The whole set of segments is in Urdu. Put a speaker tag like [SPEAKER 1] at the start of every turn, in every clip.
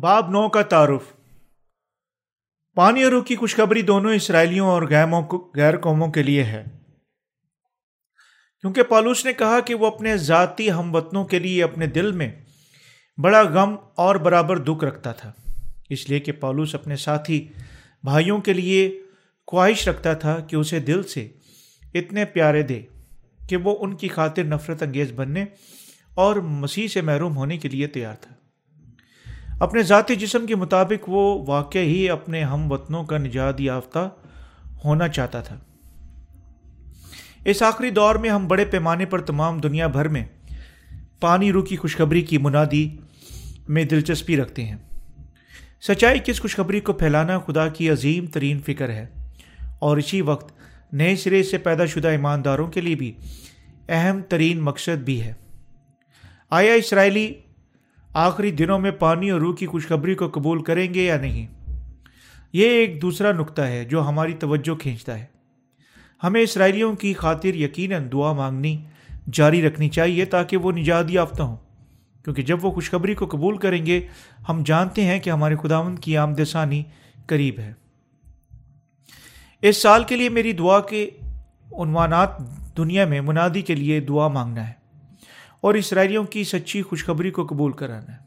[SPEAKER 1] باب نو کا تعارف۔ پانی اور روح کی خوشخبری دونوں اسرائیلیوں اور غیر قوموں کے لیے ہے۔ کیونکہ پالوس نے کہا کہ وہ اپنے ذاتی ہم وطنوں کے لیے اپنے دل میں بڑا غم اور برابر دکھ رکھتا تھا۔ اس لیے کہ پالوس اپنے ساتھی بھائیوں کے لیے خواہش رکھتا تھا کہ اسے دل سے اتنے پیارے دے کہ وہ ان کی خاطر نفرت انگیز بننے اور مسیح سے محروم ہونے کے لیے تیار تھا۔ اپنے ذاتی جسم کے مطابق وہ واقع ہی اپنے ہم وطنوں کا نجات یافتہ ہونا چاہتا تھا۔ اس آخری دور میں ہم بڑے پیمانے پر تمام دنیا بھر میں پانی رو کی خوشخبری کی منادی میں دلچسپی رکھتے ہیں۔ سچائی کی اس خوشخبری کو پھیلانا خدا کی عظیم ترین فکر ہے۔ اور اسی وقت نئے سرے سے پیدا شدہ ایمانداروں کے لیے بھی اہم ترین مقصد بھی ہے۔ آیا اسرائیلی آخری دنوں میں پانی اور روح کی خوشخبری کو قبول کریں گے یا نہیں؟ یہ ایک دوسرا نقطہ ہے جو ہماری توجہ کھینچتا ہے۔ ہمیں اسرائیلیوں کی خاطر یقیناً دعا مانگنی جاری رکھنی چاہیے تاکہ وہ نجات یافتہ ہوں۔ کیونکہ جب وہ خوشخبری کو قبول کریں گے، ہم جانتے ہیں کہ ہمارے خداون کی آمد ثانی قریب ہے۔ اس سال کے لیے میری دعا کے عنوانات دنیا میں منادی کے لیے دعا مانگنا ہے۔ اور اسرائیلیوں کی سچی خوشخبری کو قبول کرانا ہے۔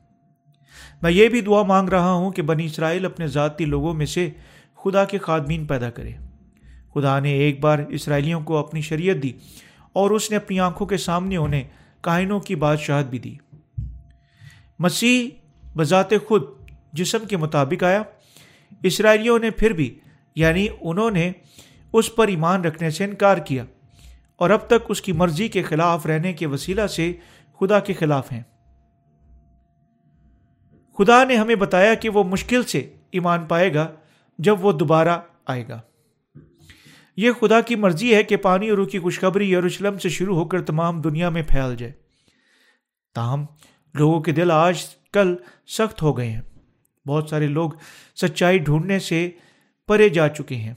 [SPEAKER 1] میں یہ بھی دعا مانگ رہا ہوں کہ بنی اسرائیل اپنے ذاتی لوگوں میں سے خدا کے خادمین پیدا کرے۔ خدا نے ایک بار اسرائیلیوں کو اپنی شریعت دی اور اس نے اپنی آنکھوں کے سامنے انہیں کائنوں کی بادشاہت بھی دی۔ مسیح بذات خود جسم کے مطابق آیا۔ اسرائیلیوں نے پھر بھی یعنی انہوں نے، اس پر ایمان رکھنے سے انکار کیا۔ اور اب تک اس کی مرضی کے خلاف رہنے کے وسیلہ سے خدا کے خلاف ہیں۔ خدا نے ہمیں بتایا کہ وہ مشکل سے ایمان پائے گا جب وہ دوبارہ آئے گا۔ یہ خدا کی مرضی ہے کہ پانی اور روح کی خوشخبری یروشلم سے شروع ہو کر تمام دنیا میں پھیل جائے۔ تاہم، لوگوں کے دل آج کل سخت ہو گئے ہیں۔ بہت سارے لوگ سچائی ڈھونڈنے سے پرے جا چکے ہیں۔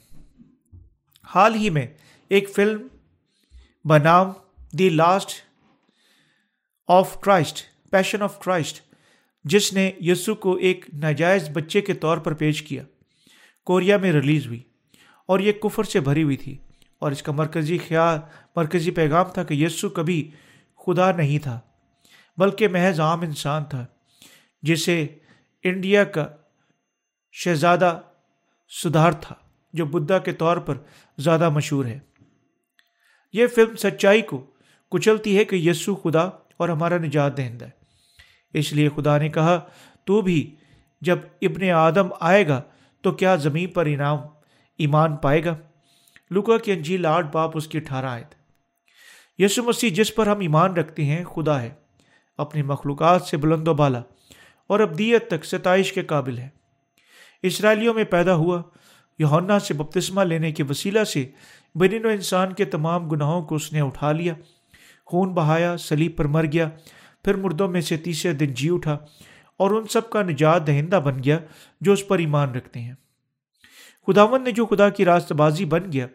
[SPEAKER 1] حال ہی میں ایک film بنام the last of Christ, passion of Christ, جس نے یسو کو ایک ناجائز بچے کے طور پر پیش کیا۔ کوریا میں ریلیز ہوئی اور یہ کفر سے بھری ہوئی تھی۔ اور اس کا مرکزی خیال، مرکزی پیغام تھا کہ یسو کبھی خدا نہیں تھا، بلکہ محض عام انسان تھا، جسے انڈیا کا شہزادہ سدھار تھا، جو بدھا کے طور پر زیادہ مشہور ہے۔ یہ فلم سچائی کو کچلتی ہے کہ یسو خدا اور ہمارا نجات دہندہ ہے۔ اس لیے خدا نے کہا، تو بھی جب ابن آدم آئے گا تو کیا زمین پر انعام ایمان پائے گا؟ لکا کی انجیل آٹھ باپ اس کی اٹھارہ آئے تھے یسو مسیح جس پر ہم ایمان رکھتے ہیں، خدا ہے۔ اپنی مخلوقات سے بلند و بالا اور ابدیت تک ستائش کے قابل ہے۔ اسرائیلیوں میں پیدا ہوا یونا سے بپتسمہ لینے کے وسیلہ سے بنین و انسان کے تمام گناہوں کو اس نے اٹھا لیا، خون بہایا، سلیب پر مر گیا، پھر مردوں میں سے تیسرے دن جی اٹھا اور ان سب کا نجات دہندہ بن گیا جو اس پر ایمان رکھتے ہیں۔ خداون نے جو خدا کی راست بازی بن گیا،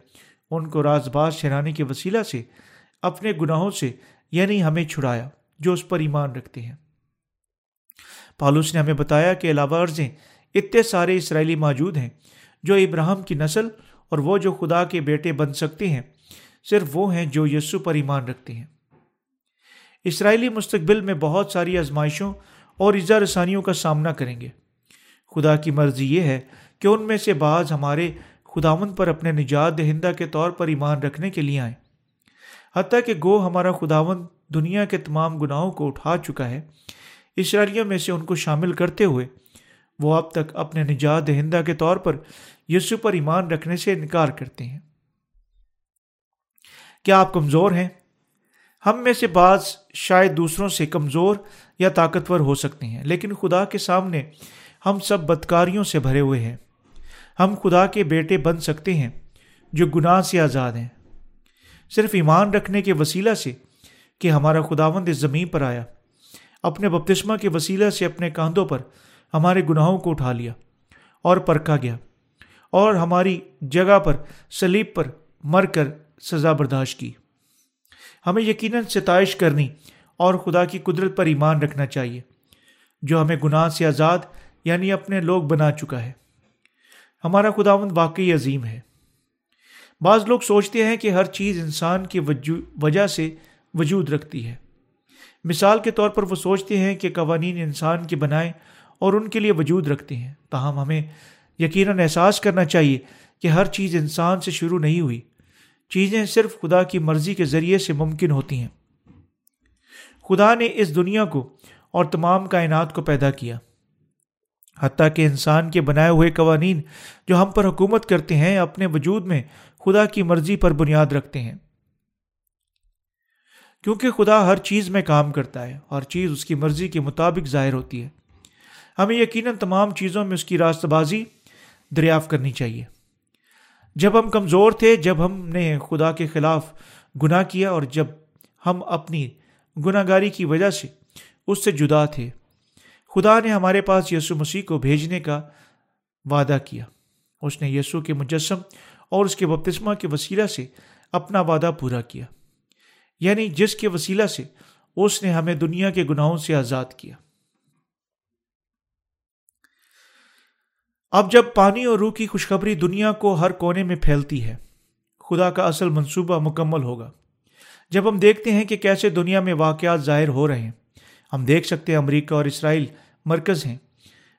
[SPEAKER 1] ان کو راز باز شہرانے کے وسیلہ سے اپنے گناہوں سے یعنی ہمیں چھڑایا، جو اس پر ایمان رکھتے ہیں۔ پالوس نے ہمیں بتایا کہ علاوہ عرضیں اتنے سارے اسرائیلی موجود ہیں جو ابراہم کی نسل اور وہ جو خدا کے بیٹے بن سکتے ہیں، صرف وہ ہیں جو یسو پر ایمان رکھتے ہیں۔ اسرائیلی مستقبل میں بہت ساری آزمائشوں اور اجزا رسانیوں کا سامنا کریں گے۔ خدا کی مرضی یہ ہے کہ ان میں سے بعض ہمارے خداون پر اپنے نجات دہندہ کے طور پر ایمان رکھنے کے لیے آئیں۔ حتیٰ کہ گو ہمارا خداون دنیا کے تمام گناہوں کو اٹھا چکا ہے۔ اسرائیلیوں میں سے ان کو شامل کرتے ہوئے وہ اب تک اپنے نجات دہندہ کے طور پر یسو پر ایمان رکھنے سے انکار کرتے ہیں۔ کیا آپ کمزور ہیں؟ ہم میں سے بعض شاید دوسروں سے کمزور یا طاقتور ہو سکتے ہیں، لیکن خدا کے سامنے ہم سب بدکاریوں سے بھرے ہوئے ہیں۔ ہم خدا کے بیٹے بن سکتے ہیں جو گناہ سے آزاد ہیں۔ صرف ایمان رکھنے کے وسیلہ سے کہ ہمارا خداوند اس زمین پر آیا، اپنے بپتسمہ کے وسیلہ سے اپنے کاندھوں پر ہمارے گناہوں کو اٹھا لیا اور پرکھا گیا اور ہماری جگہ پر سلیب پر مر کر سزا برداشت کی۔ ہمیں یقیناً ستائش کرنی اور خدا کی قدرت پر ایمان رکھنا چاہیے، جو ہمیں گناہ سے آزاد یعنی اپنے لوگ بنا چکا ہے۔ ہمارا خداوند واقعی عظیم ہے۔ بعض لوگ سوچتے ہیں کہ ہر چیز انسان کی وجہ سے وجود رکھتی ہے۔ مثال کے طور پر وہ سوچتے ہیں کہ قوانین انسان کے بنائے اور ان کے لیے وجود رکھتے ہیں۔ تاہم ہمیں یقیناً احساس کرنا چاہیے کہ ہر چیز انسان سے شروع نہیں ہوئی۔ چیزیں صرف خدا کی مرضی کے ذریعے سے ممکن ہوتی ہیں۔ خدا نے اس دنیا کو اور تمام کائنات کو پیدا کیا۔ حتیٰ کہ انسان کے بنائے ہوئے قوانین جو ہم پر حکومت کرتے ہیں، اپنے وجود میں خدا کی مرضی پر بنیاد رکھتے ہیں۔ کیونکہ خدا ہر چیز میں کام کرتا ہے ہر چیز اس کی مرضی کے مطابق ظاہر ہوتی ہے۔ ہمیں یقیناً تمام چیزوں میں اس کی راست بازی دریافت کرنی چاہیے۔ جب ہم کمزور تھے، جب ہم نے خدا کے خلاف گناہ کیا اور جب ہم اپنی گناہ گاری کی وجہ سے اس سے جدا تھے، خدا نے ہمارے پاس یسو مسیح کو بھیجنے کا وعدہ کیا۔ اس نے یسو کے مجسم اور اس کے بپتسمہ کے وسیلہ سے اپنا وعدہ پورا کیا۔ یعنی جس کے وسیلہ سے اس نے ہمیں دنیا کے گناہوں سے آزاد کیا۔ اب جب پانی اور روح کی خوشخبری دنیا کو ہر کونے میں پھیلتی ہے، خدا کا اصل منصوبہ مکمل ہوگا۔ جب ہم دیکھتے ہیں کہ کیسے دنیا میں واقعات ظاہر ہو رہے ہیں، ہم دیکھ سکتے ہیں امریکہ اور اسرائیل مرکز ہیں۔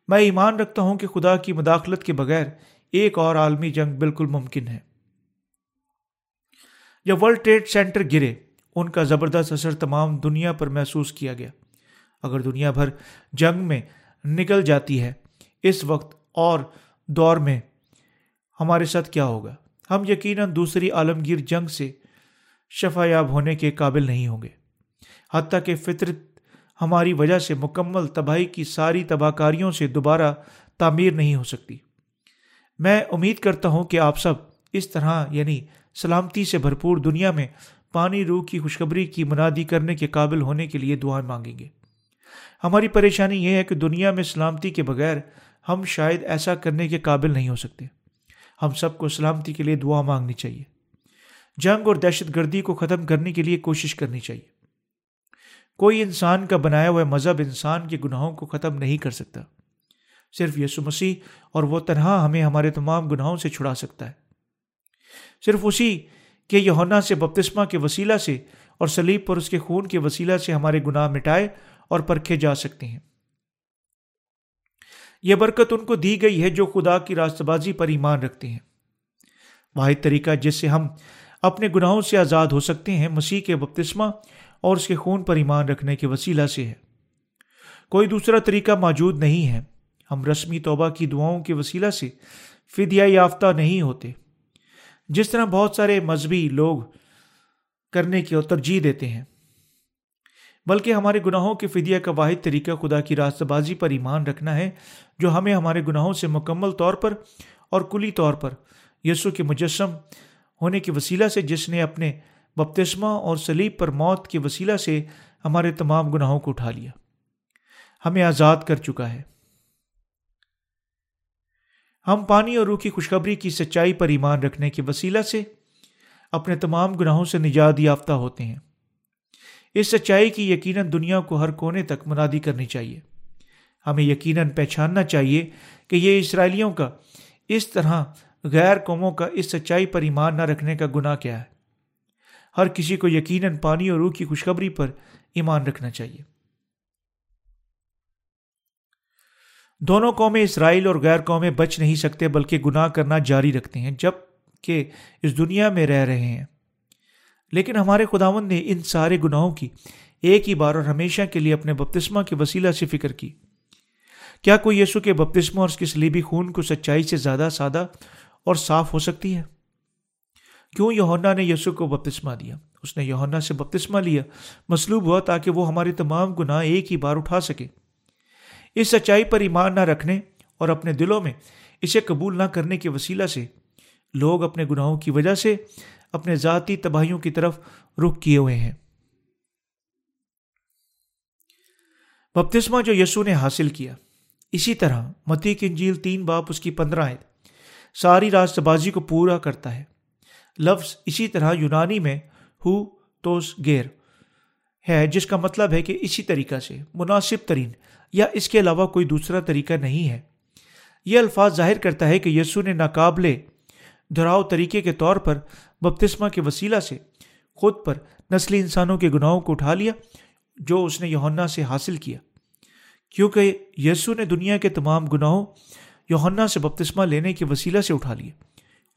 [SPEAKER 1] میں ایمان رکھتا ہوں کہ خدا کی مداخلت کے بغیر ایک اور عالمی جنگ بالکل ممکن ہے۔ جب ورلڈ ٹریڈ سینٹر گرے، ان کا زبردست اثر تمام دنیا پر محسوس کیا گیا۔ اگر دنیا بھر جنگ میں نکل جاتی ہے، اس وقت اور دور میں ہمارے ساتھ کیا ہوگا؟ ہم یقیناً دوسری عالمگیر جنگ سے شفا یاب ہونے کے قابل نہیں ہوں گے۔ حتیٰ کہ فطرت ہماری وجہ سے مکمل تباہی کی ساری تباہ کاریوں سے دوبارہ تعمیر نہیں ہو سکتی۔ میں امید کرتا ہوں کہ آپ سب اس طرح یعنی سلامتی سے بھرپور دنیا میں پانی روح کی خوشخبری کی منادی کرنے کے قابل ہونے کے لیے دعائیں مانگیں گے۔ ہماری پریشانی یہ ہے کہ دنیا میں سلامتی کے بغیر ہم شاید ایسا کرنے کے قابل نہیں ہو سکتے۔ ہم سب کو سلامتی کے لیے دعا مانگنی چاہیے۔ جنگ اور دہشت گردی کو ختم کرنے کے لیے کوشش کرنی چاہیے۔ کوئی انسان کا بنایا ہوا مذہب انسان کے گناہوں کو ختم نہیں کر سکتا۔ صرف یسو مسیح اور وہ تنہا ہمیں ہمارے تمام گناہوں سے چھڑا سکتا ہے۔ صرف اسی کے یونا سے بپتسما کے وسیلہ سے اور سلیب پر اس کے خون کے وسیلہ سے ہمارے گناہ مٹائے اور پرکھے جا سکتے ہیں۔ یہ برکت ان کو دی گئی ہے جو خدا کی راست بازی پر ایمان رکھتے ہیں۔ واحد طریقہ جس سے ہم اپنے گناہوں سے آزاد ہو سکتے ہیں، مسیح کے بپتسمہ اور اس کے خون پر ایمان رکھنے کے وسیلہ سے ہے۔ کوئی دوسرا طریقہ موجود نہیں ہے۔ ہم رسمی توبہ کی دعاؤں کے وسیلہ سے فدیہ یافتہ نہیں ہوتے۔ جس طرح بہت سارے مذہبی لوگ کرنے کی ترجیح دیتے ہیں۔ بلکہ ہمارے گناہوں کے فدیہ کا واحد طریقہ خدا کی راست بازی پر ایمان رکھنا ہے، جو ہمیں ہمارے گناہوں سے مکمل طور پر اور کلی طور پر یسو کے مجسم ہونے کے وسیلہ سے، جس نے اپنے بپتسمہ اور سلیب پر موت کے وسیلہ سے ہمارے تمام گناہوں کو اٹھا لیا۔ ہمیں آزاد کر چکا ہے۔ ہم پانی اور روح کی خوشخبری کی سچائی پر ایمان رکھنے کے وسیلہ سے اپنے تمام گناہوں سے نجات یافتہ ہوتے ہیں۔ اس سچائی کی یقیناً دنیا کو ہر کونے تک منادی کرنی چاہیے۔ ہمیں یقیناً پہچاننا چاہیے کہ یہ اسرائیلیوں کا، اس طرح غیر قوموں کا اس سچائی پر ایمان نہ رکھنے کا گناہ کیا ہے۔ ہر کسی کو یقیناً پانی اور روح کی خوشخبری پر ایمان رکھنا چاہیے۔ دونوں قومیں اسرائیل اور غیر قومیں بچ نہیں سکتے بلکہ گناہ کرنا جاری رکھتے ہیں جبکہ اس دنیا میں رہ رہے ہیں۔ لیکن ہمارے خداون نے ان سارے گناہوں کی ایک ہی بار اور ہمیشہ کے لیے اپنے بپتسمہ کے وسیلہ سے فکر کی۔ کیا کوئی یسو کے بپتسمہ اور اس کی سلیبی خون کو سچائی سے زیادہ سادہ اور صاف ہو سکتی ہے؟ کیوں یونا نے یسو کو بپتسمہ دیا؟ اس نے یونا سے بپتسمہ لیا، مصلوب ہوا تاکہ وہ ہمارے تمام گناہ ایک ہی بار اٹھا سکے۔ اس سچائی پر ایمان نہ رکھنے اور اپنے دلوں میں اسے قبول نہ کرنے کے وسیلہ سے لوگ اپنے گناہوں کی وجہ سے اپنے ذاتی تباہیوں کی طرف رخ کیے ہوئے ہیں۔ بپتسمہ جو یسو نے حاصل کیا، اسی طرح متی کی انجیل تین باپ اس کی پندرہ ہے ساری راست بازی کو پورا کرتا ہے۔ لفظ اسی طرح یونانی میں ہو توس گیر ہے، جس کا مطلب ہے کہ اسی طریقہ سے مناسب ترین یا اس کے علاوہ کوئی دوسرا طریقہ نہیں ہے۔ یہ الفاظ ظاہر کرتا ہے کہ یسو نے ناقابل دہراؤ طریقے کے طور پر بپتسمہ کے وسیلہ سے خود پر نسلی انسانوں کے گناہوں کو اٹھا لیا، جو اس نے یوہنا سے حاصل کیا۔ کیونکہ یسو نے دنیا کے تمام گناہوں یوہنا سے بپتسمہ لینے کے وسیلہ سے اٹھا لیے،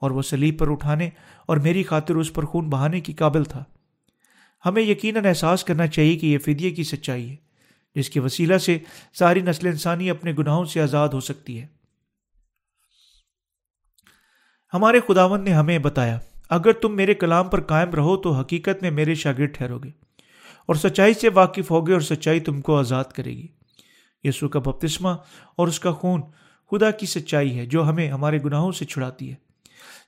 [SPEAKER 1] اور وہ سلیب پر اٹھانے اور میری خاطر اس پر خون بہانے کی قابل تھا۔ ہمیں یقیناً احساس کرنا چاہیے کہ یہ فدیے کی سچائی ہے، جس کے وسیلہ سے ساری نسل انسانی اپنے گناہوں سے آزاد ہو سکتی ہے۔ ہمارے خداون نے ہمیں بتایا، اگر تم میرے کلام پر قائم رہو تو حقیقت میں میرے شاگرد ٹھہرو گے اور سچائی سے واقف ہوگے اور سچائی تم کو آزاد کرے گی۔ یسو کا بپتسمہ اور اس کا خون خدا کی سچائی ہے جو ہمیں ہمارے گناہوں سے چھڑاتی ہے۔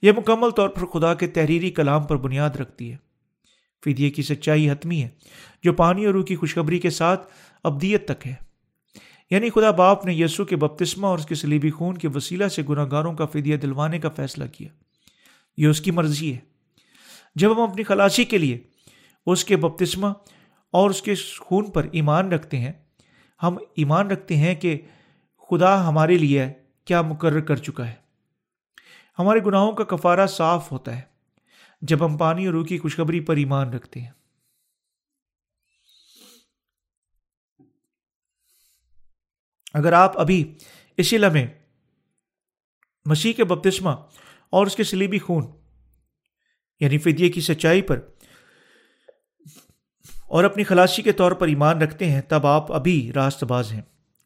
[SPEAKER 1] یہ مکمل طور پر خدا کے تحریری کلام پر بنیاد رکھتی ہے۔ فدیے کی سچائی حتمی ہے جو پانی اور روح کی خوشخبری کے ساتھ ابدیت تک ہے۔ یعنی خدا باپ نے یسو کے بپتسمہ اور اس کے سلیبی خون کے وسیلہ سے گناہ گاروں کا فدیہ دلوانے کا فیصلہ کیا۔ یہ اس کی مرضی ہے۔ جب ہم اپنی خلاصی کے لیے اس کے بپتسمہ اور اس کے خون پر ایمان رکھتے ہیں، ہم ایمان رکھتے ہیں کہ خدا ہمارے لیے کیا مقرر کر چکا ہے۔ ہمارے گناہوں کا کفارہ صاف ہوتا ہے۔ جب ہم پانی اور روح کی خوشخبری پر ایمان رکھتے ہیں۔ اگر آپ ابھی اسی لمحے مسیح کے بپتسمہ اور اس کے سلیبی خون یعنی فدیے کی سچائی پر اور اپنی خلاصی کے طور پر ایمان رکھتے ہیں، تب آپ ابھی راست باز ہیں۔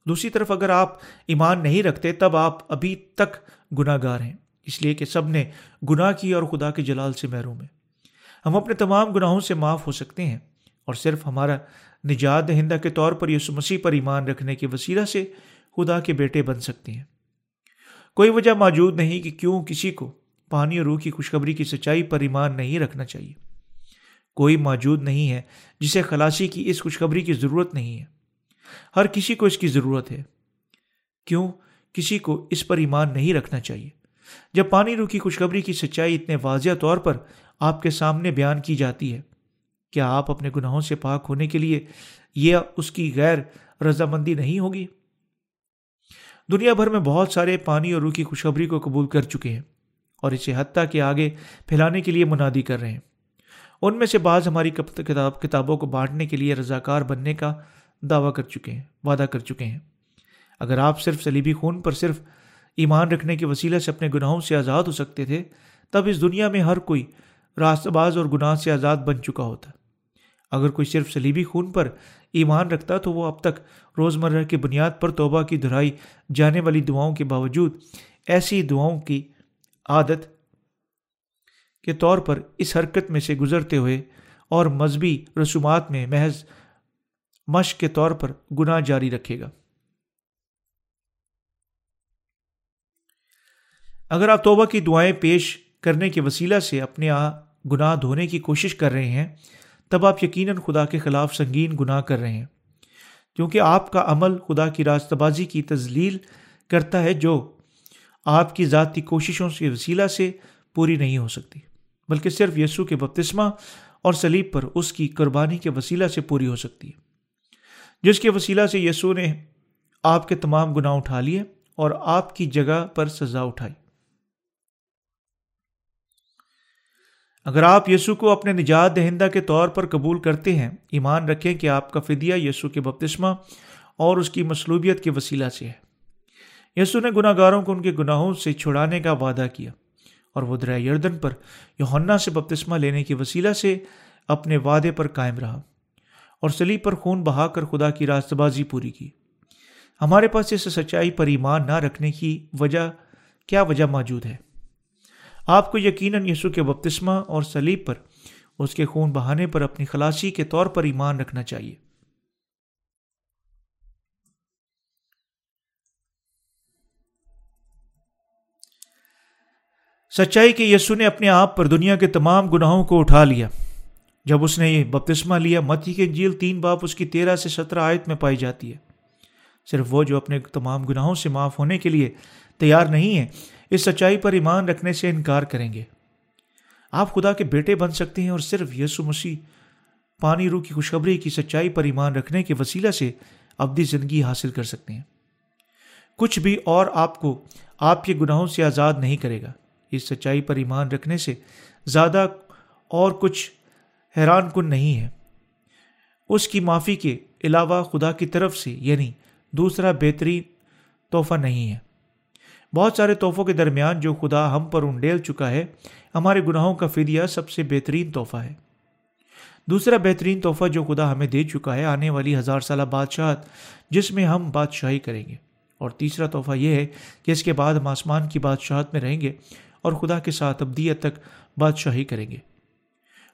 [SPEAKER 1] دوسری طرف اگر آپ ایمان نہیں رکھتے، تب آپ ابھی تک گناہ گار ہیں۔ اس لیے کہ سب نے گناہ کی اور خدا کے جلال سے محروم ہے ہم اپنے تمام گناہوں سے معاف ہو سکتے ہیں اور صرف ہمارا نجات دہندہ کے طور پر یسو مسیح پر ایمان رکھنے کے وسیلہ سے خدا کے بیٹے بن سکتے ہیں۔ کوئی وجہ موجود نہیں کہ کیوں کسی کو پانی اور روح کی خوشخبری کی سچائی پر ایمان نہیں رکھنا چاہیے۔ کوئی موجود نہیں ہے جسے خلاصی کی اس خوشخبری کی ضرورت نہیں ہے۔ ہر کسی کو اس کی ضرورت ہے۔ کیوں کسی کو اس پر ایمان نہیں رکھنا چاہیے؟ جب پانی روح کی خوشخبری کی سچائی اتنے واضح طور پر آپ کے سامنے بیان کی جاتی ہے کیا آپ اپنے گناہوں سے پاک ہونے کے لیے یہ اس کی غیر رضامندی نہیں ہوگی؟ دنیا بھر میں بہت سارے پانی اور روح کی خوشخبری کو قبول کر چکے ہیں اور اسے حتیٰ کے آگے پھیلانے کے لیے منادی کر رہے ہیں۔ ان میں سے بعض ہماری کتاب، کتابوں کو بانٹنے کے لیے رضاکار بننے کا دعویٰ کر چکے ہیں، وعدہ کر چکے ہیں۔ اگر آپ صرف سلیبی خون پر صرف ایمان رکھنے کے وسیلے سے اپنے گناہوں سے آزاد ہو سکتے تھے، تب اس دنیا میں ہر کوئی راست باز اور گناہ سے آزاد بن چکا ہوتا۔ اگر کوئی صرف سلیبی خون پر ایمان رکھتا تو وہ اب تک روزمرہ کی بنیاد پر توبہ کی دہرائی جانے والی دعاؤں کے باوجود ایسی دعاؤں کی عادت کے طور پر اس حرکت میں سے گزرتے ہوئے اور مذہبی رسومات میں محض مشق کے طور پر گناہ جاری رکھے گا۔ اگر آپ توبہ کی دعائیں پیش کرنے کے وسیلہ سے اپنے آ گناہ دھونے کی کوشش کر رہے ہیں تب آپ یقیناً خدا کے خلاف سنگین گناہ کر رہے ہیں۔ کیونکہ آپ کا عمل خدا کی راستہ بازی کی تزلیل کرتا ہے، جو آپ کی ذاتی کوششوں کے وسیلہ سے پوری نہیں ہو سکتی، بلکہ صرف یسوع کے بپتسمہ اور سلیب پر اس کی قربانی کے وسیلہ سے پوری ہو سکتی ہے۔ جس کے وسیلہ سے یسوع نے آپ کے تمام گناہ اٹھا لیے اور آپ کی جگہ پر سزا اٹھائی۔ اگر آپ یسو کو اپنے نجات دہندہ کے طور پر قبول کرتے ہیں، ایمان رکھیں کہ آپ کا فدیہ یسو کے بپتسمہ اور اس کی مصلوبیت کے وسیلہ سے ہے۔ یسو نے گناہ گاروں کو ان کے گناہوں سے چھڑانے کا وعدہ کیا اور وہ دریا یردن پر یوہنا سے بپتسمہ لینے کے وسیلہ سے اپنے وعدے پر قائم رہا اور سلیب پر خون بہا کر خدا کی راست بازی پوری کی۔ ہمارے پاس اس سچائی پر ایمان نہ رکھنے کی وجہ کیا وجہ موجود ہے؟ آپ کو یقیناً یسو کے بپتسمہ اور سلیب پر، اس کے خون بہانے پر اپنی خلاصی کے طور پر ایمان رکھنا چاہیے۔ سچائی کہ یسو نے اپنے آپ پر دنیا کے تمام گناہوں کو اٹھا لیا۔ جب اس نے یہ بپتسمہ لیا، متی کے جیل تین باپ اس کی تیرہ سے سترہ آیت میں پائی جاتی ہے۔ صرف وہ جو اپنے تمام گناہوں سے معاف ہونے کے لیے تیار نہیں ہے اس سچائی پر ایمان رکھنے سے انکار کریں گے۔ آپ خدا کے بیٹے بن سکتے ہیں اور صرف یسو مسیح، پانی روح کی خوشخبری کی سچائی پر ایمان رکھنے کے وسیلہ سے ابدی زندگی حاصل کر سکتے ہیں۔ کچھ بھی اور آپ کو آپ کے گناہوں سے آزاد نہیں کرے گا۔ اس سچائی پر ایمان رکھنے سے زیادہ اور کچھ حیران کن نہیں ہے۔ اس کی معافی کے علاوہ خدا کی طرف سے یعنی دوسرا بہترین تحفہ نہیں ہے۔ بہت سارے تحفوں کے درمیان جو خدا ہم پر انڈیل چکا ہے، ہمارے گناہوں کا فدیہ سب سے بہترین تحفہ ہے۔ دوسرا بہترین تحفہ جو خدا ہمیں دے چکا ہے آنے والی ہزار سالہ بادشاہت جس میں ہم بادشاہی کریں گے۔ اور تیسرا تحفہ یہ ہے کہ اس کے بعد ہم آسمان کی بادشاہت میں رہیں گے اور خدا کے ساتھ ابدیت تک بادشاہی کریں گے۔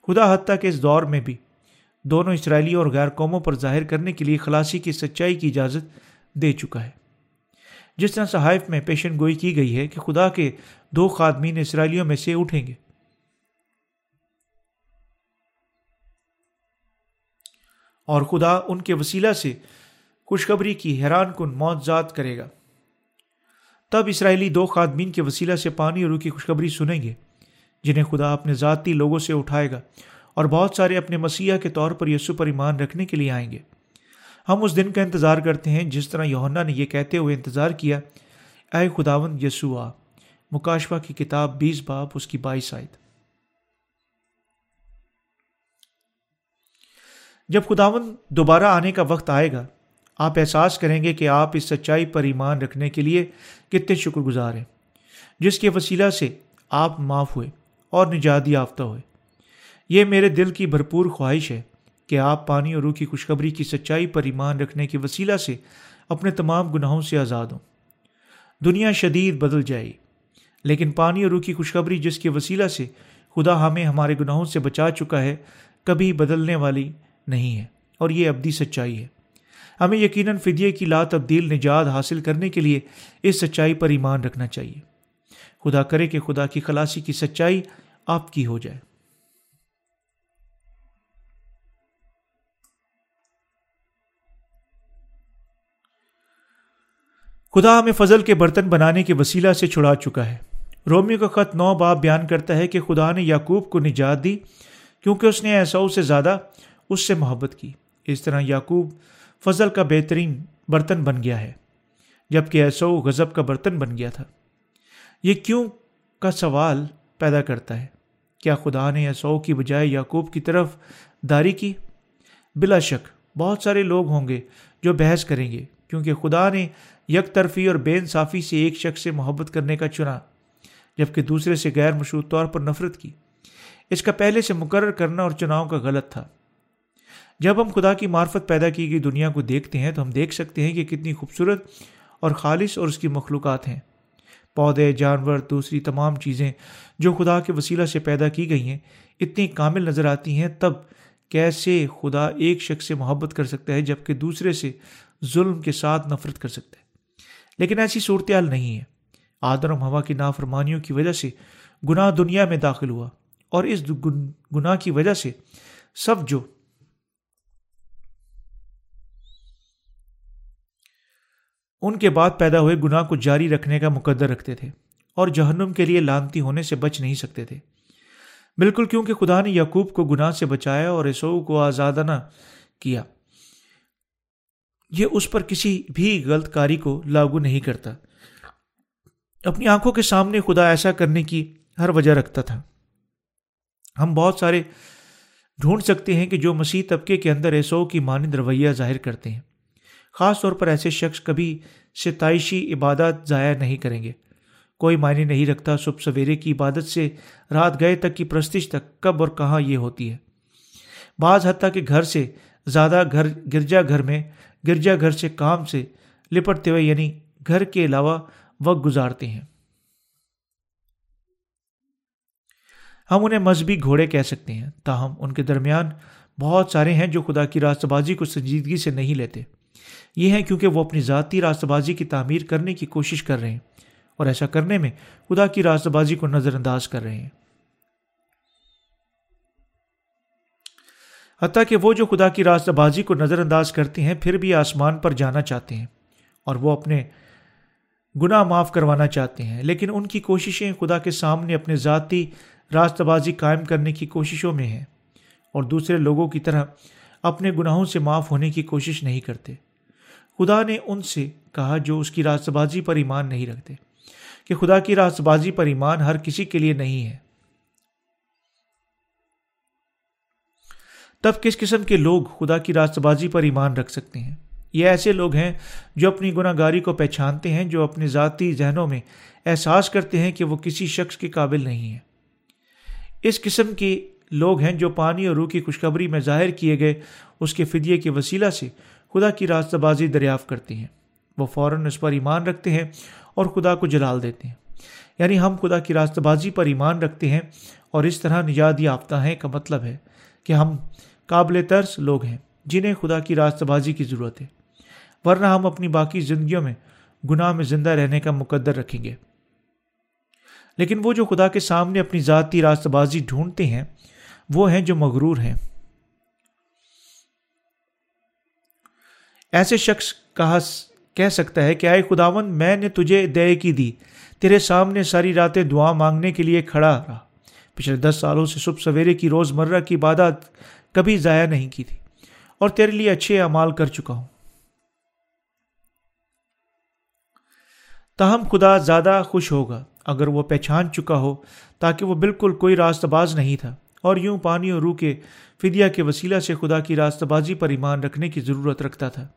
[SPEAKER 1] خدا حتیٰ کہ اس دور میں بھی دونوں اسرائیلی اور غیر قوموں پر ظاہر کرنے کے لیے خلاصی کی سچائی کی اجازت دے چکا ہے۔ جس طرح صحائف میں پیشن گوئی کی گئی ہے کہ خدا کے دو خادمین اسرائیلیوں میں سے اٹھیں گے۔ اور خدا ان کے وسیلہ سے خوشخبری کی حیران کن موت ذات کرے گا۔ تب اسرائیلی دو خادمین کے وسیلہ سے پانی اور روح کی خوشخبری سنیں گے، جنہیں خدا اپنے ذاتی لوگوں سے اٹھائے گا اور بہت سارے اپنے مسیح کے طور پر یسو پر ایمان رکھنے کے لیے آئیں گے۔ ہم اس دن کا انتظار کرتے ہیں جس طرح یوہنا نے یہ کہتے ہوئے انتظار کیا، اے خداون یسو آ مکاشفہ کی کتاب بیس باپ، اس کی بائیس آئے جب خداون دوبارہ آنے کا وقت آئے گا، آپ احساس کریں گے کہ آپ اس سچائی پر ایمان رکھنے کے لیے کتنے شکر گزار ہیں، جس کے وسیلہ سے آپ معاف ہوئے اور نجات یافتہ ہوئے۔ یہ میرے دل کی بھرپور خواہش ہے۔ کہ آپ پانی اور روح کی خوشخبری کی سچائی پر ایمان رکھنے کے وسیلہ سے اپنے تمام گناہوں سے آزاد ہوں۔ دنیا شدید بدل جائے لیکن پانی اور روح کی خوشخبری جس کے وسیلہ سے خدا ہمیں ہمارے گناہوں سے بچا چکا ہے، کبھی بدلنے والی نہیں ہے، اور یہ ابدی سچائی ہے۔ ہمیں یقیناً فدیے کی لا تبدیل نجات حاصل کرنے کے لیے اس سچائی پر ایمان رکھنا چاہیے۔ خدا کرے کہ خدا کی خلاصی کی سچائی آپ کی ہو جائے۔ خدا ہمیں فضل کے برتن بنانے کے وسیلہ سے چھڑا چکا ہے۔ رومیو کا خط نو باپ بیان کرتا ہے کہ خدا نے یعقوب کو نجات دی کیونکہ اس نے ایسا سے زیادہ اس سے محبت کی۔ اس طرح یعقوب فضل کا بہترین برتن بن گیا ہے جبکہ ایسو غضب کا برتن بن گیا تھا۔ یہ کیوں کا سوال پیدا کرتا ہے؟ کیا خدا نے ایسو کی بجائے یعقوب کی طرف داری کی؟ بلا شک بہت سارے لوگ ہوں گے جو بحث کریں گے۔ کیونکہ خدا نے یک طرفی اور بے انصافی سے ایک شخص سے محبت کرنے کا چنا، جبکہ دوسرے سے غیر مشروط طور پر نفرت کی۔ اس کا پہلے سے مقرر کرنا اور چناؤ کا غلط تھا۔ جب ہم خدا کی معرفت پیدا کی گئی دنیا کو دیکھتے ہیں تو ہم دیکھ سکتے ہیں کہ کتنی خوبصورت اور خالص اور اس کی مخلوقات ہیں۔ پودے، جانور، دوسری تمام چیزیں جو خدا کے وسیلہ سے پیدا کی گئی ہیں، اتنی کامل نظر آتی ہیں، تب کیسے خدا ایک شخص سے محبت کر سکتا ہے جبکہ دوسرے سے ظلم کے ساتھ نفرت کر سکتا ہے لیکن ایسی صورتحال نہیں ہے۔ آدرم ہوا کی نافرمانیوں کی وجہ سے گناہ دنیا میں داخل ہوا اور اس گناہ کی وجہ سے سب جو ان کے بعد پیدا ہوئے گناہ کو جاری رکھنے کا مقدر رکھتے تھے اور جہنم کے لیے لانتی ہونے سے بچ نہیں سکتے تھے۔ بالکل کیونکہ خدا نے یعقوب کو گناہ سے بچایا اور ایسو کو آزادانہ کیا۔ یہ اس پر کسی بھی غلط کاری کو لاگو نہیں کرتا۔ اپنی آنکھوں کے سامنے خدا ایسا کرنے کی ہر وجہ رکھتا تھا۔ ہم بہت سارے ڈھونڈ سکتے ہیں کہ جو مسیح طبقے کے اندر ایسو کی مانند رویہ ظاہر کرتے ہیں۔ خاص طور پر ایسے شخص کبھی ستائشی عبادت ضائع نہیں کریں گے۔ کوئی معنی نہیں رکھتا صبح سویرے کی عبادت سے رات گئے تک کی پرستش تک کب اور کہاں یہ ہوتی ہے۔ بعض حتیٰ کہ گھر سے زیادہ گھر گرجا گھر میں گرجا گھر سے کام سے لپٹتے ہوئے یعنی گھر کے علاوہ وقت گزارتے ہیں۔ ہم انہیں مذہبی گھوڑے کہہ سکتے ہیں، تاہم ان کے درمیان بہت سارے ہیں جو خدا کی راست بازی کو سنجیدگی سے نہیں لیتے۔ یہ ہے کیونکہ وہ اپنی ذاتی راست بازی کی تعمیر کرنے کی کوشش کر رہے ہیں اور ایسا کرنے میں خدا کی راست بازی کو نظر انداز کر رہے ہیں۔ حتیٰ کہ وہ جو خدا کی راست بازی کو نظر انداز کرتے ہیں، پھر بھی آسمان پر جانا چاہتے ہیں اور وہ اپنے گناہ معاف کروانا چاہتے ہیں۔ لیکن ان کی کوششیں خدا کے سامنے اپنے ذاتی راست بازی قائم کرنے کی کوششوں میں ہیں اور دوسرے لوگوں کی طرح اپنے گناہوں سے معاف ہونے کی کوشش نہیں کرتے۔ خدا نے ان سے کہا جو اس کی راست بازی پر ایمان نہیں رکھتے، کہ خدا کی راست بازی پر ایمان ہر کسی کے لیے نہیں ہے۔ تب کس قسم کے لوگ خدا کی راست بازی پر ایمان رکھ سکتے ہیں؟ یہ ایسے لوگ ہیں جو اپنی گناہ گاری کو پہچانتے ہیں، جو اپنے ذاتی ذہنوں میں احساس کرتے ہیں کہ وہ کسی شخص کے قابل نہیں ہے اس قسم کے لوگ ہیں جو پانی اور روح کی خوشخبری میں ظاہر کیے گئے اس کے فدیے کے وسیلہ سے خدا کی راست بازی دریافت کرتے ہیں۔ وہ فوراً اس پر ایمان رکھتے ہیں اور خدا کو جلال دیتے ہیں۔ یعنی ہم خدا کی راست بازی پر ایمان رکھتے ہیں اور اس طرح نجات یافتہ ہیں کا مطلب ہے کہ ہم قابل ترس لوگ ہیں، جنہیں خدا کی راست بازی کی ضرورت ہے۔ ورنہ ہم اپنی باقی زندگیوں میں گناہ میں زندہ رہنے کا مقدر رکھیں گے۔ لیکن وہ جو خدا کے سامنے اپنی ذاتی راست بازی ڈھونڈتے ہیں، وہ ہیں جو مغرور ہیں۔ ایسے شخص کہا کہہ سکتا ہے کہ آئے خداون، میں نے تجھے دے کی دی، تیرے سامنے ساری راتیں دعا مانگنے کے لیے کھڑا رہا۔ پچھلے دس سالوں سے صبح سویرے کی روز مرہ کی عبادت کبھی ضائع نہیں کی تھی اور تیرے لیے اچھے اعمال کر چکا ہوں۔ تاہم خدا زیادہ خوش ہوگا اگر وہ پہچان چکا ہو تاکہ وہ بالکل کوئی راست باز نہیں تھا اور یوں پانی اور روح کے فدیہ کے وسیلہ سے خدا کی راست بازی پر ایمان رکھنے کی ضرورت رکھتا تھا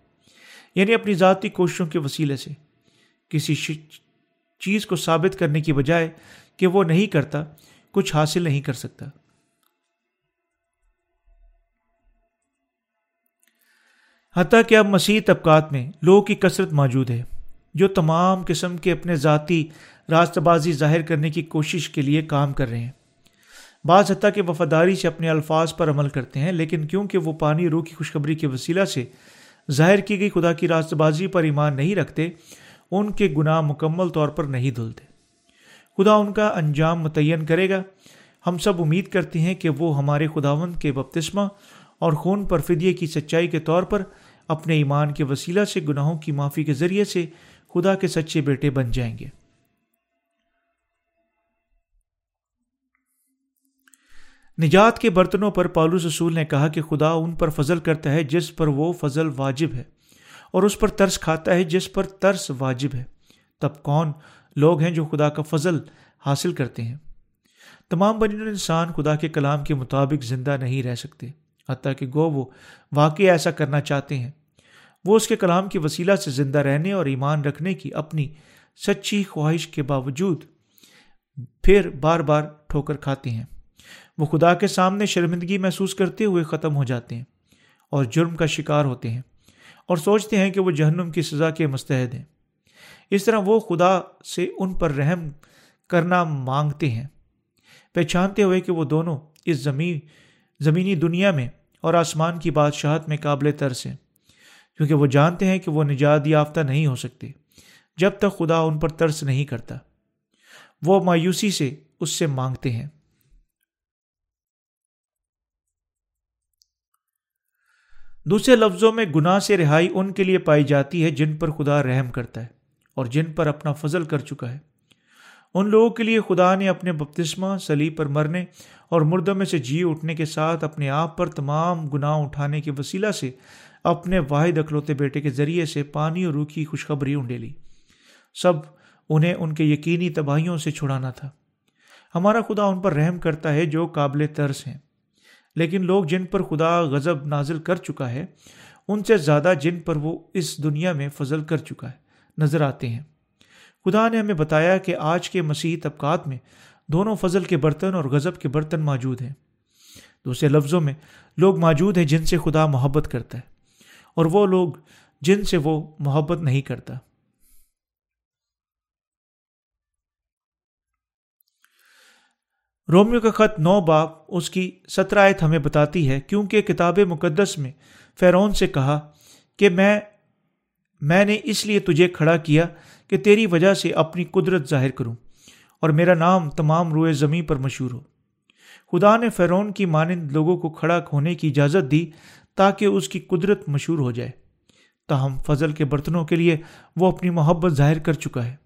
[SPEAKER 1] یعنی اپنی ذاتی کوششوں کے وسیلے سے۔ کسی چیز کو ثابت کرنے کی بجائے کہ وہ نہیں کرتا، کچھ حاصل نہیں کر سکتا۔ حتیٰ کہ اب مسیح طبقات میں لوگوں کی کثرت موجود ہے، جو تمام قسم کے اپنے ذاتی راست بازی ظاہر کرنے کی کوشش کے لیے کام کر رہے ہیں۔ بعض حتیٰ کہ وفاداری سے اپنے الفاظ پر عمل کرتے ہیں، لیکن کیونکہ وہ پانی روح کی خوشخبری کے وسیلہ سے ظاہر کی گئی خدا کی راست بازی پر ایمان نہیں رکھتے، ان کے گناہ مکمل طور پر نہیں دھلتے۔ خدا ان کا انجام متعین کرے گا۔ ہم سب امید کرتے ہیں کہ وہ ہمارے خداون کے بپتسمہ اور خون پر فدیے کی سچائی کے طور پر اپنے ایمان کے وسیلہ سے گناہوں کی معافی کے ذریعے سے خدا کے سچے بیٹے بن جائیں گے۔ نجات کے برتنوں پر پالوس رسول نے کہا کہ خدا ان پر فضل کرتا ہے جس پر وہ فضل واجب ہے اور اس پر ترس کھاتا ہے جس پر ترس واجب ہے۔ تب کون لوگ ہیں جو خدا کا فضل حاصل کرتے ہیں؟ تمام بنی انسان خدا کے کلام کے مطابق زندہ نہیں رہ سکتے۔ حتیٰ کہ گو وہ واقعی ایسا کرنا چاہتے ہیں۔ وہ اس کے کلام کی وسیلہ سے زندہ رہنے اور ایمان رکھنے کی اپنی سچی خواہش کے باوجود پھر بار بار ٹھوکر کھاتے ہیں۔ وہ خدا کے سامنے شرمندگی محسوس کرتے ہوئے ختم ہو جاتے ہیں اور جرم کا شکار ہوتے ہیں اور سوچتے ہیں کہ وہ جہنم کی سزا کے مستحد ہیں۔ اس طرح وہ خدا سے ان پر رحم کرنا مانگتے ہیں۔ پہچانتے ہوئے کہ وہ دونوں اس زمین، زمینی دنیا میں اور آسمان کی بادشاہت میں قابل ترس ہیں، کیونکہ وہ جانتے ہیں کہ وہ نجات یافتہ نہیں ہو سکتے، جب تک خدا ان پر ترس نہیں کرتا۔ وہ مایوسی سے اس سے مانگتے ہیں۔ دوسرے لفظوں میں گناہ سے رہائی ان کے لیے پائی جاتی ہے جن پر خدا رحم کرتا ہے اور جن پر اپنا فضل کر چکا ہے۔ ان لوگوں کے لیے خدا نے اپنے بپتسمہ سلیب پر مرنے اور مردوں میں سے جی اٹھنے کے ساتھ اپنے آپ پر تمام گناہ اٹھانے کے وسیلہ سے اپنے واحد اکلوتے بیٹے کے ذریعے سے پانی اور روح کی خوشخبری انڈے لی۔ سب انہیں ان کے یقینی تباہیوں سے چھڑانا تھا۔ ہمارا خدا ان پر رحم کرتا ہے جو قابل ترس ہیں۔ لیکن لوگ جن پر خدا غضب نازل کر چکا ہے، ان سے زیادہ جن پر وہ اس دنیا میں فضل کر چکا ہے، نظر آتے ہیں۔ خدا نے ہمیں بتایا کہ آج کے مسیحی طبقات میں دونوں فضل کے برتن اور غضب کے برتن موجود ہیں۔ دوسرے لفظوں میں، لوگ موجود ہیں جن سے خدا محبت کرتا ہے، اور وہ لوگ جن سے وہ محبت نہیں کرتا۔ رومیو کا خط نو باپ اس کی سترائت ہمیں بتاتی ہے، کیونکہ کتاب مقدس میں فیرون سے کہا کہ میں میں نے اس لیے تجھے کھڑا کیا کہ تیری وجہ سے اپنی قدرت ظاہر کروں۔ اور میرا نام تمام روئے زمیں پر مشہور ہو۔ خدا نے فیرون کی مانند لوگوں کو کھڑا ہونے کی اجازت دی تاکہ اس کی قدرت مشہور ہو جائے۔ تاہم فضل کے برتنوں کے لیے وہ اپنی محبت ظاہر کر چکا ہے۔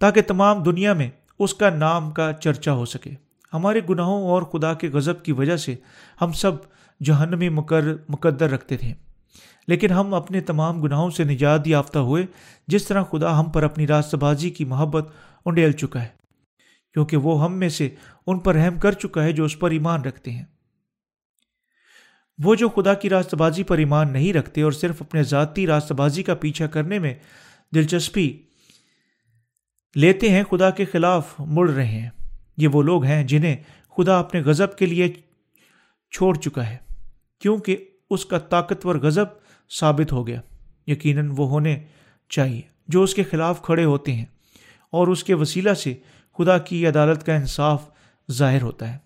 [SPEAKER 1] تاکہ تمام دنیا میں اس کا نام کا چرچا ہو سکے۔ ہمارے گناہوں اور خدا کے غضب کی وجہ سے ہم سب جہنمی مقدر رکھتے تھے۔ لیکن ہم اپنے تمام گناہوں سے نجات یافتہ ہوئے، جس طرح خدا ہم پر اپنی راست بازی کی محبت انڈیل چکا ہے، کیونکہ وہ ہم میں سے ان پر رحم کر چکا ہے جو اس پر ایمان رکھتے ہیں۔ وہ جو خدا کی راست بازی پر ایمان نہیں رکھتے اور صرف اپنے ذاتی راست بازی کا پیچھا کرنے میں دلچسپی لیتے ہیں، خدا کے خلاف مڑ رہے ہیں۔ یہ وہ لوگ ہیں جنہیں خدا اپنے غضب کے لیے چھوڑ چکا ہے، کیونکہ اس کا طاقتور غضب ثابت ہو گیا۔ یقیناً وہ ہونے چاہیے۔ جو اس کے خلاف کھڑے ہوتے ہیں اور اس کے وسیلہ سے خدا کی عدالت کا انصاف ظاہر ہوتا ہے۔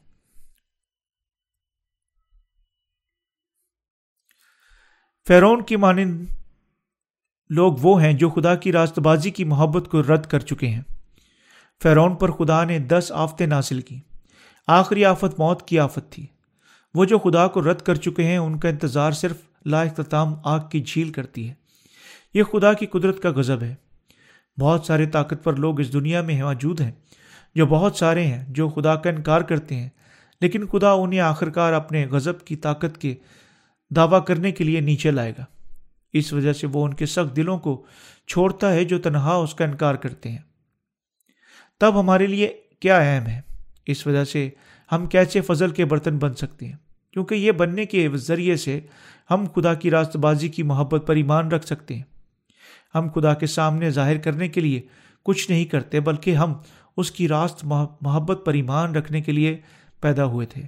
[SPEAKER 1] فیرون کی مانند لوگ وہ ہیں جو خدا کی راست بازی کی محبت کو رد کر چکے ہیں۔ فیرون پر خدا نے دس آفتیں ناصل کی آخری آفت موت کی آفت تھی۔ وہ جو خدا کو رد کر چکے ہیں، ان کا انتظار صرف لا اختتام آگ کی جھیل کرتی ہے۔ یہ خدا کی قدرت کا غضب ہے۔ بہت سارے طاقتور لوگ اس دنیا میں موجود ہیں۔ جو بہت سارے ہیں جو خدا کا انکار کرتے ہیں۔ لیکن خدا انہیں آخرکار اپنے غضب کی طاقت کے دعویٰ کرنے کے لیے نیچے لائے گا۔ اس وجہ سے وہ ان کے سخت دلوں کو چھوڑتا ہے جو تنہا اس کا انکار کرتے ہیں۔ تب ہمارے لیے کیا اہم ہے؟ اس وجہ سے ہم کیسے فضل کے برتن بن سکتے ہیں؟ کیونکہ یہ بننے کے ذریعے سے ہم خدا کی راست بازی کی محبت پر ایمان رکھ سکتے ہیں۔ ہم خدا کے سامنے ظاہر کرنے کے لیے کچھ نہیں کرتے بلکہ ہم اس کی راست محبت پر ایمان رکھنے کے لیے پیدا ہوئے تھے۔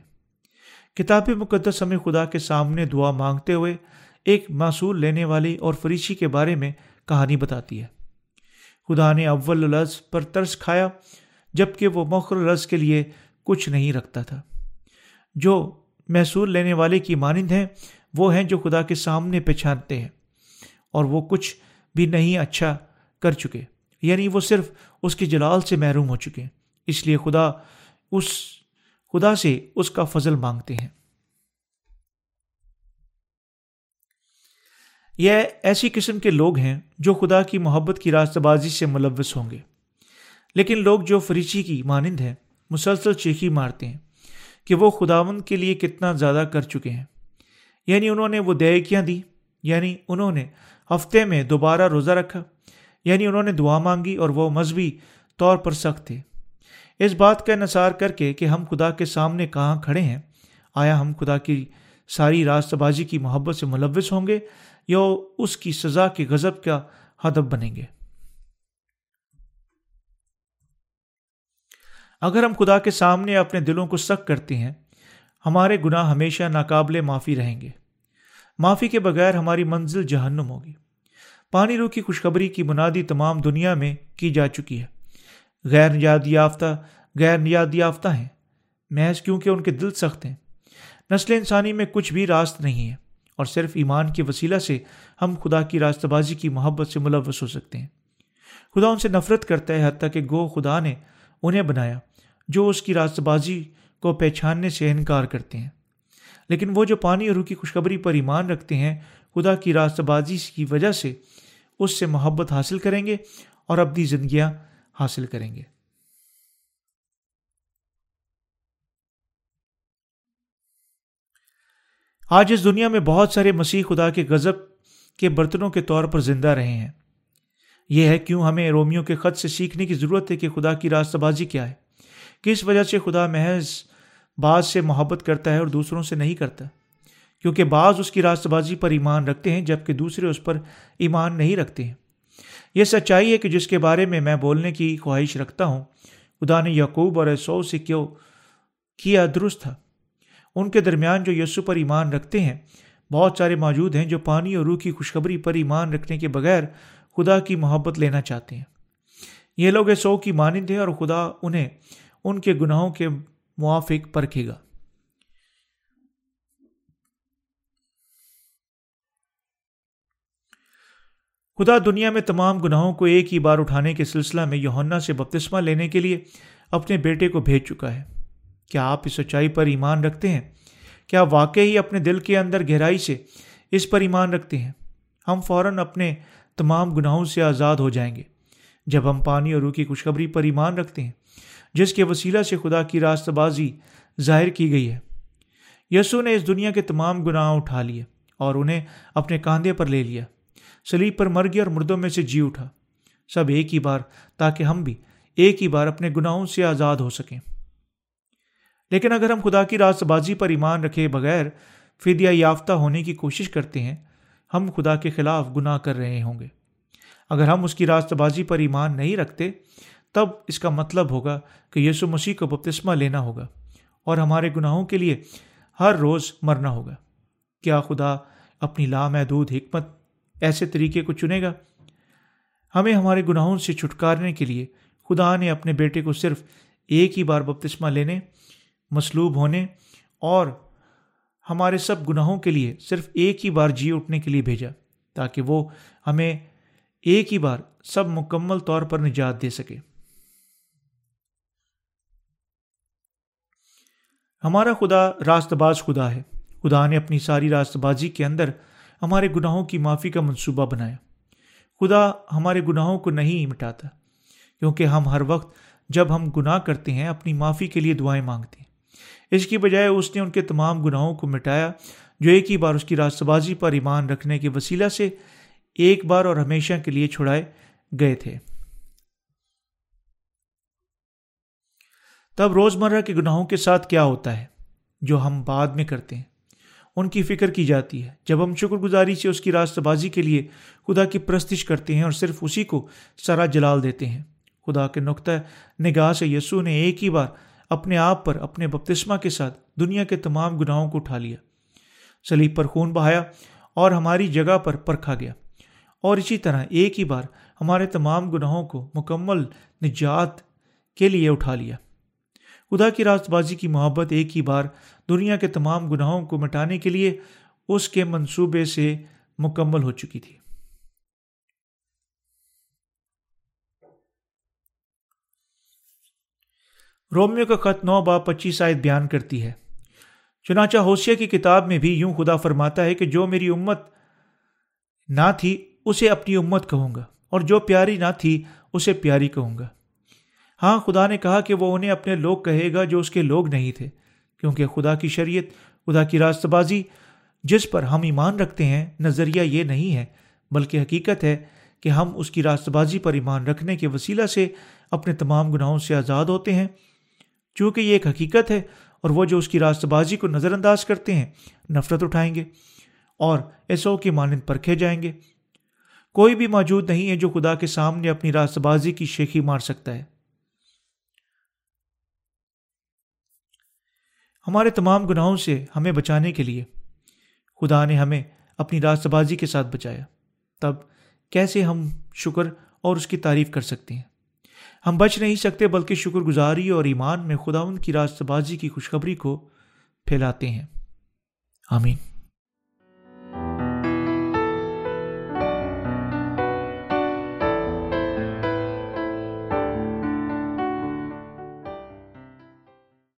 [SPEAKER 1] کتاب مقدس ہمیں خدا کے سامنے دعا مانگتے ہوئے ایک معصول لینے والی اور فریشی کے بارے میں کہانی بتاتی ہے۔ خدا نے اول لفظ پر ترس کھایا جبکہ وہ مخر لفظ کے لیے کچھ نہیں رکھتا تھا۔ جو محصول لینے والے کی مانند ہیں، وہ ہیں جو خدا کے سامنے پہچانتے ہیں، اور وہ کچھ بھی نہیں اچھا کر چکے۔ یعنی وہ صرف اس کے جلال سے محروم ہو چکے ہیں۔ اس لیے خدا اس، خدا سے اس کا فضل مانگتے ہیں۔ یہ ایسی قسم کے لوگ ہیں جو خدا کی محبت کی راستہ بازی سے ملوث ہوں گے۔ لیکن لوگ جو فریچی کی مانند ہیں، مسلسل چیخی مارتے ہیں۔ کہ وہ خداون کے لیے کتنا زیادہ کر چکے ہیں۔ یعنی انہوں نے وہ دیکیاں دی یعنی انہوں نے ہفتے میں دوبارہ روزہ رکھا۔ یعنی انہوں نے دعا مانگی اور وہ مذہبی طور پر سخت تھے۔ اس بات کا انحصار کر کے کہ ہم خدا کے سامنے کہاں کھڑے ہیں، آیا ہم خدا کی ساری راست بازی کی محبت سے ملوث ہوں گے یا اس کی سزا کے غضب کا ہدف بنیں گے۔ اگر ہم خدا کے سامنے اپنے دلوں کو سخت کرتے ہیں، ہمارے گناہ ہمیشہ ناقابل معافی رہیں گے۔ معافی کے بغیر ہماری منزل جہنم ہوگی۔ پانی رو کی خوشخبری کی بنادی تمام دنیا میں کی جا چکی ہے۔ غیر نیاد یافتہ، غیر نیاد یافتہ ہیں۔ محض کیونکہ ان کے دل سخت ہیں۔ نسل انسانی میں کچھ بھی راست نہیں ہے اور صرف ایمان کے وسیلہ سے ہم خدا کی راستہ بازی کی محبت سے ملوث ہو سکتے ہیں۔ خدا ان سے نفرت کرتا ہے حتیٰ کہ گو خدا نے انہیں بنایا۔ جو اس کی راست بازی کو پہچاننے سے انکار کرتے ہیں۔ لیکن وہ جو پانی اور روح کی خوشخبری پر ایمان رکھتے ہیں، خدا کی راست بازی کی وجہ سے اس سے محبت حاصل کریں گے اور اپنی زندگیاں حاصل کریں گے۔ آج اس دنیا میں بہت سارے مسیح خدا کے غضب کے برتنوں کے طور پر زندہ رہے ہیں۔ یہ ہے کیوں ہمیں رومیو کے خط سے سیکھنے کی ضرورت ہے کہ خدا کی راستہ بازی کیا ہے۔ کس وجہ سے خدا محض بعض سے محبت کرتا ہے اور دوسروں سے نہیں کرتا؟ کیونکہ بعض اس کی راست بازی پر ایمان رکھتے ہیں، جبکہ دوسرے اس پر ایمان نہیں رکھتے ہیں۔ یہ سچائی ہے کہ جس کے بارے میں میں بولنے کی خواہش رکھتا ہوں، خدا نے یعقوب اور سو سے کیوں کیا درست تھا؟ ان کے درمیان جو یسو پر ایمان رکھتے ہیں، بہت سارے موجود ہیں جو پانی اور روح کی خوشخبری پر ایمان رکھنے کے بغیر خدا کی محبت لینا چاہتے ہیں۔ یہ لوگ سو کی مانند ہیں اور خدا انہیں ان کے گناہوں کے موافق پرکھے گا۔ خدا دنیا میں تمام گناہوں کو ایک ہی بار اٹھانے کے سلسلہ میں یوہنا سے بپتسمہ لینے کے لیے اپنے بیٹے کو بھیج چکا ہے۔ کیا آپ اس سچائی پر ایمان رکھتے ہیں؟ کیا واقعی اپنے دل کے اندر گہرائی سے اس پر ایمان رکھتے ہیں؟ ہم فوراً اپنے تمام گناہوں سے آزاد ہو جائیں گے۔ جب ہم پانی اور روح کی خوشخبری پر ایمان رکھتے ہیں جس کے وسیلہ سے خدا کی راست بازی ظاہر کی گئی ہے۔ یسو نے اس دنیا کے تمام گناہ اٹھا لیے اور انہیں اپنے کاندھے پر لے لیا۔ سلیب پر مر گیا اور مردوں میں سے جی اٹھا۔ سب ایک ہی بار، تاکہ ہم بھی ایک ہی بار اپنے گناہوں سے آزاد ہو سکیں۔ لیکن اگر ہم خدا کی راست بازی پر ایمان رکھے بغیر فدیہ یافتہ ہونے کی کوشش کرتے ہیں، ہم خدا کے خلاف گناہ کر رہے ہوں گے۔ اگر ہم اس کی راست بازی پر ایمان نہیں رکھتے تب اس کا مطلب ہوگا کہ یسو مسیح کو بپتسمہ لینا ہوگا اور ہمارے گناہوں کے لیے ہر روز مرنا ہوگا۔ کیا خدا اپنی لامحدود حکمت ایسے طریقے کو چنے گا؟ ہمیں ہمارے گناہوں سے چھٹکارنے کے لیے خدا نے اپنے بیٹے کو صرف ایک ہی بار بپتسمہ لینے، مصلوب ہونے اور ہمارے سب گناہوں کے لیے صرف ایک ہی بار جی اٹھنے کے لیے بھیجا تاکہ وہ ہمیں ایک ہی بار سب مکمل طور پر نجات دے سکے۔ ہمارا خدا راست باز خدا ہے۔ خدا نے اپنی ساری راست بازی کے اندر ہمارے گناہوں کی معافی کا منصوبہ بنایا۔ خدا ہمارے گناہوں کو نہیں مٹاتا، کیونکہ ہم ہر وقت جب ہم گناہ کرتے ہیں، اپنی معافی کے لیے دعائیں مانگتے ہیں۔ اس کی بجائے اس نے ان کے تمام گناہوں کو مٹایا، جو ایک ہی بار اس کی راست بازی پر ایمان رکھنے کے وسیلہ سے ایک بار اور ہمیشہ کے لیے چھڑائے گئے تھے۔ تب روزمرہ کے گناہوں کے ساتھ کیا ہوتا ہے؟ جو ہم بعد میں کرتے ہیں۔ ان کی فکر کی جاتی ہے۔ جب ہم شکر گزاری سے اس کی راست بازی کے لیے خدا کی پرستش کرتے ہیں اور صرف اسی کو سرا جلال دیتے ہیں۔ خدا کے نقطۂ نگاہ سے یسو نے ایک ہی بار اپنے آپ پر اپنے بپتسمہ کے ساتھ دنیا کے تمام گناہوں کو اٹھا لیا۔ سلیب پر خون بہایا اور ہماری جگہ پر پرکھا گیا۔ اور اسی طرح ایک ہی بار ہمارے تمام گناہوں کو مکمل نجات کے لیے اٹھا لیا۔ خدا کی راست بازی کی محبت ایک ہی بار دنیا کے تمام گناہوں کو مٹانے کے لیے اس کے منصوبے سے مکمل ہو چکی تھی۔ رومیو کا خط نو با پچیس آیت بیان کرتی ہے۔ چنانچہ ہوشیا کی کتاب میں بھی یوں خدا فرماتا ہے کہ جو میری امت نہ تھی اسے اپنی امت کہوں گا اور جو پیاری نہ تھی اسے پیاری کہوں گا۔ ہاں خدا نے کہا کہ وہ انہیں اپنے لوگ کہے گا جو اس کے لوگ نہیں تھے، کیونکہ خدا کی شریعت، خدا کی راست بازی جس پر ہم ایمان رکھتے ہیں، نظریہ یہ نہیں ہے، بلکہ حقیقت ہے کہ ہم اس کی راست بازی پر ایمان رکھنے کے وسیلہ سے اپنے تمام گناہوں سے آزاد ہوتے ہیں۔ چونکہ یہ ایک حقیقت ہے اور وہ جو اس کی راست بازی کو نظر انداز کرتے ہیں، نفرت اٹھائیں گے اور ایسو کی مانند پرکھے جائیں گے۔ کوئی بھی موجود نہیں ہے جو خدا کے سامنے اپنی راست بازی کی شیخی مار سکتا ہے۔ ہمارے تمام گناہوں سے ہمیں بچانے کے لیے۔ خدا نے ہمیں اپنی راست بازی کے ساتھ بچایا۔ تب کیسے ہم شکر اور اس کی تعریف کر سکتے ہیں؟ ہم بچ نہیں سکتے بلکہ شکر گزاری اور ایمان میں خدا ان کی راست بازی کی خوشخبری کو پھیلاتے ہیں۔ آمین۔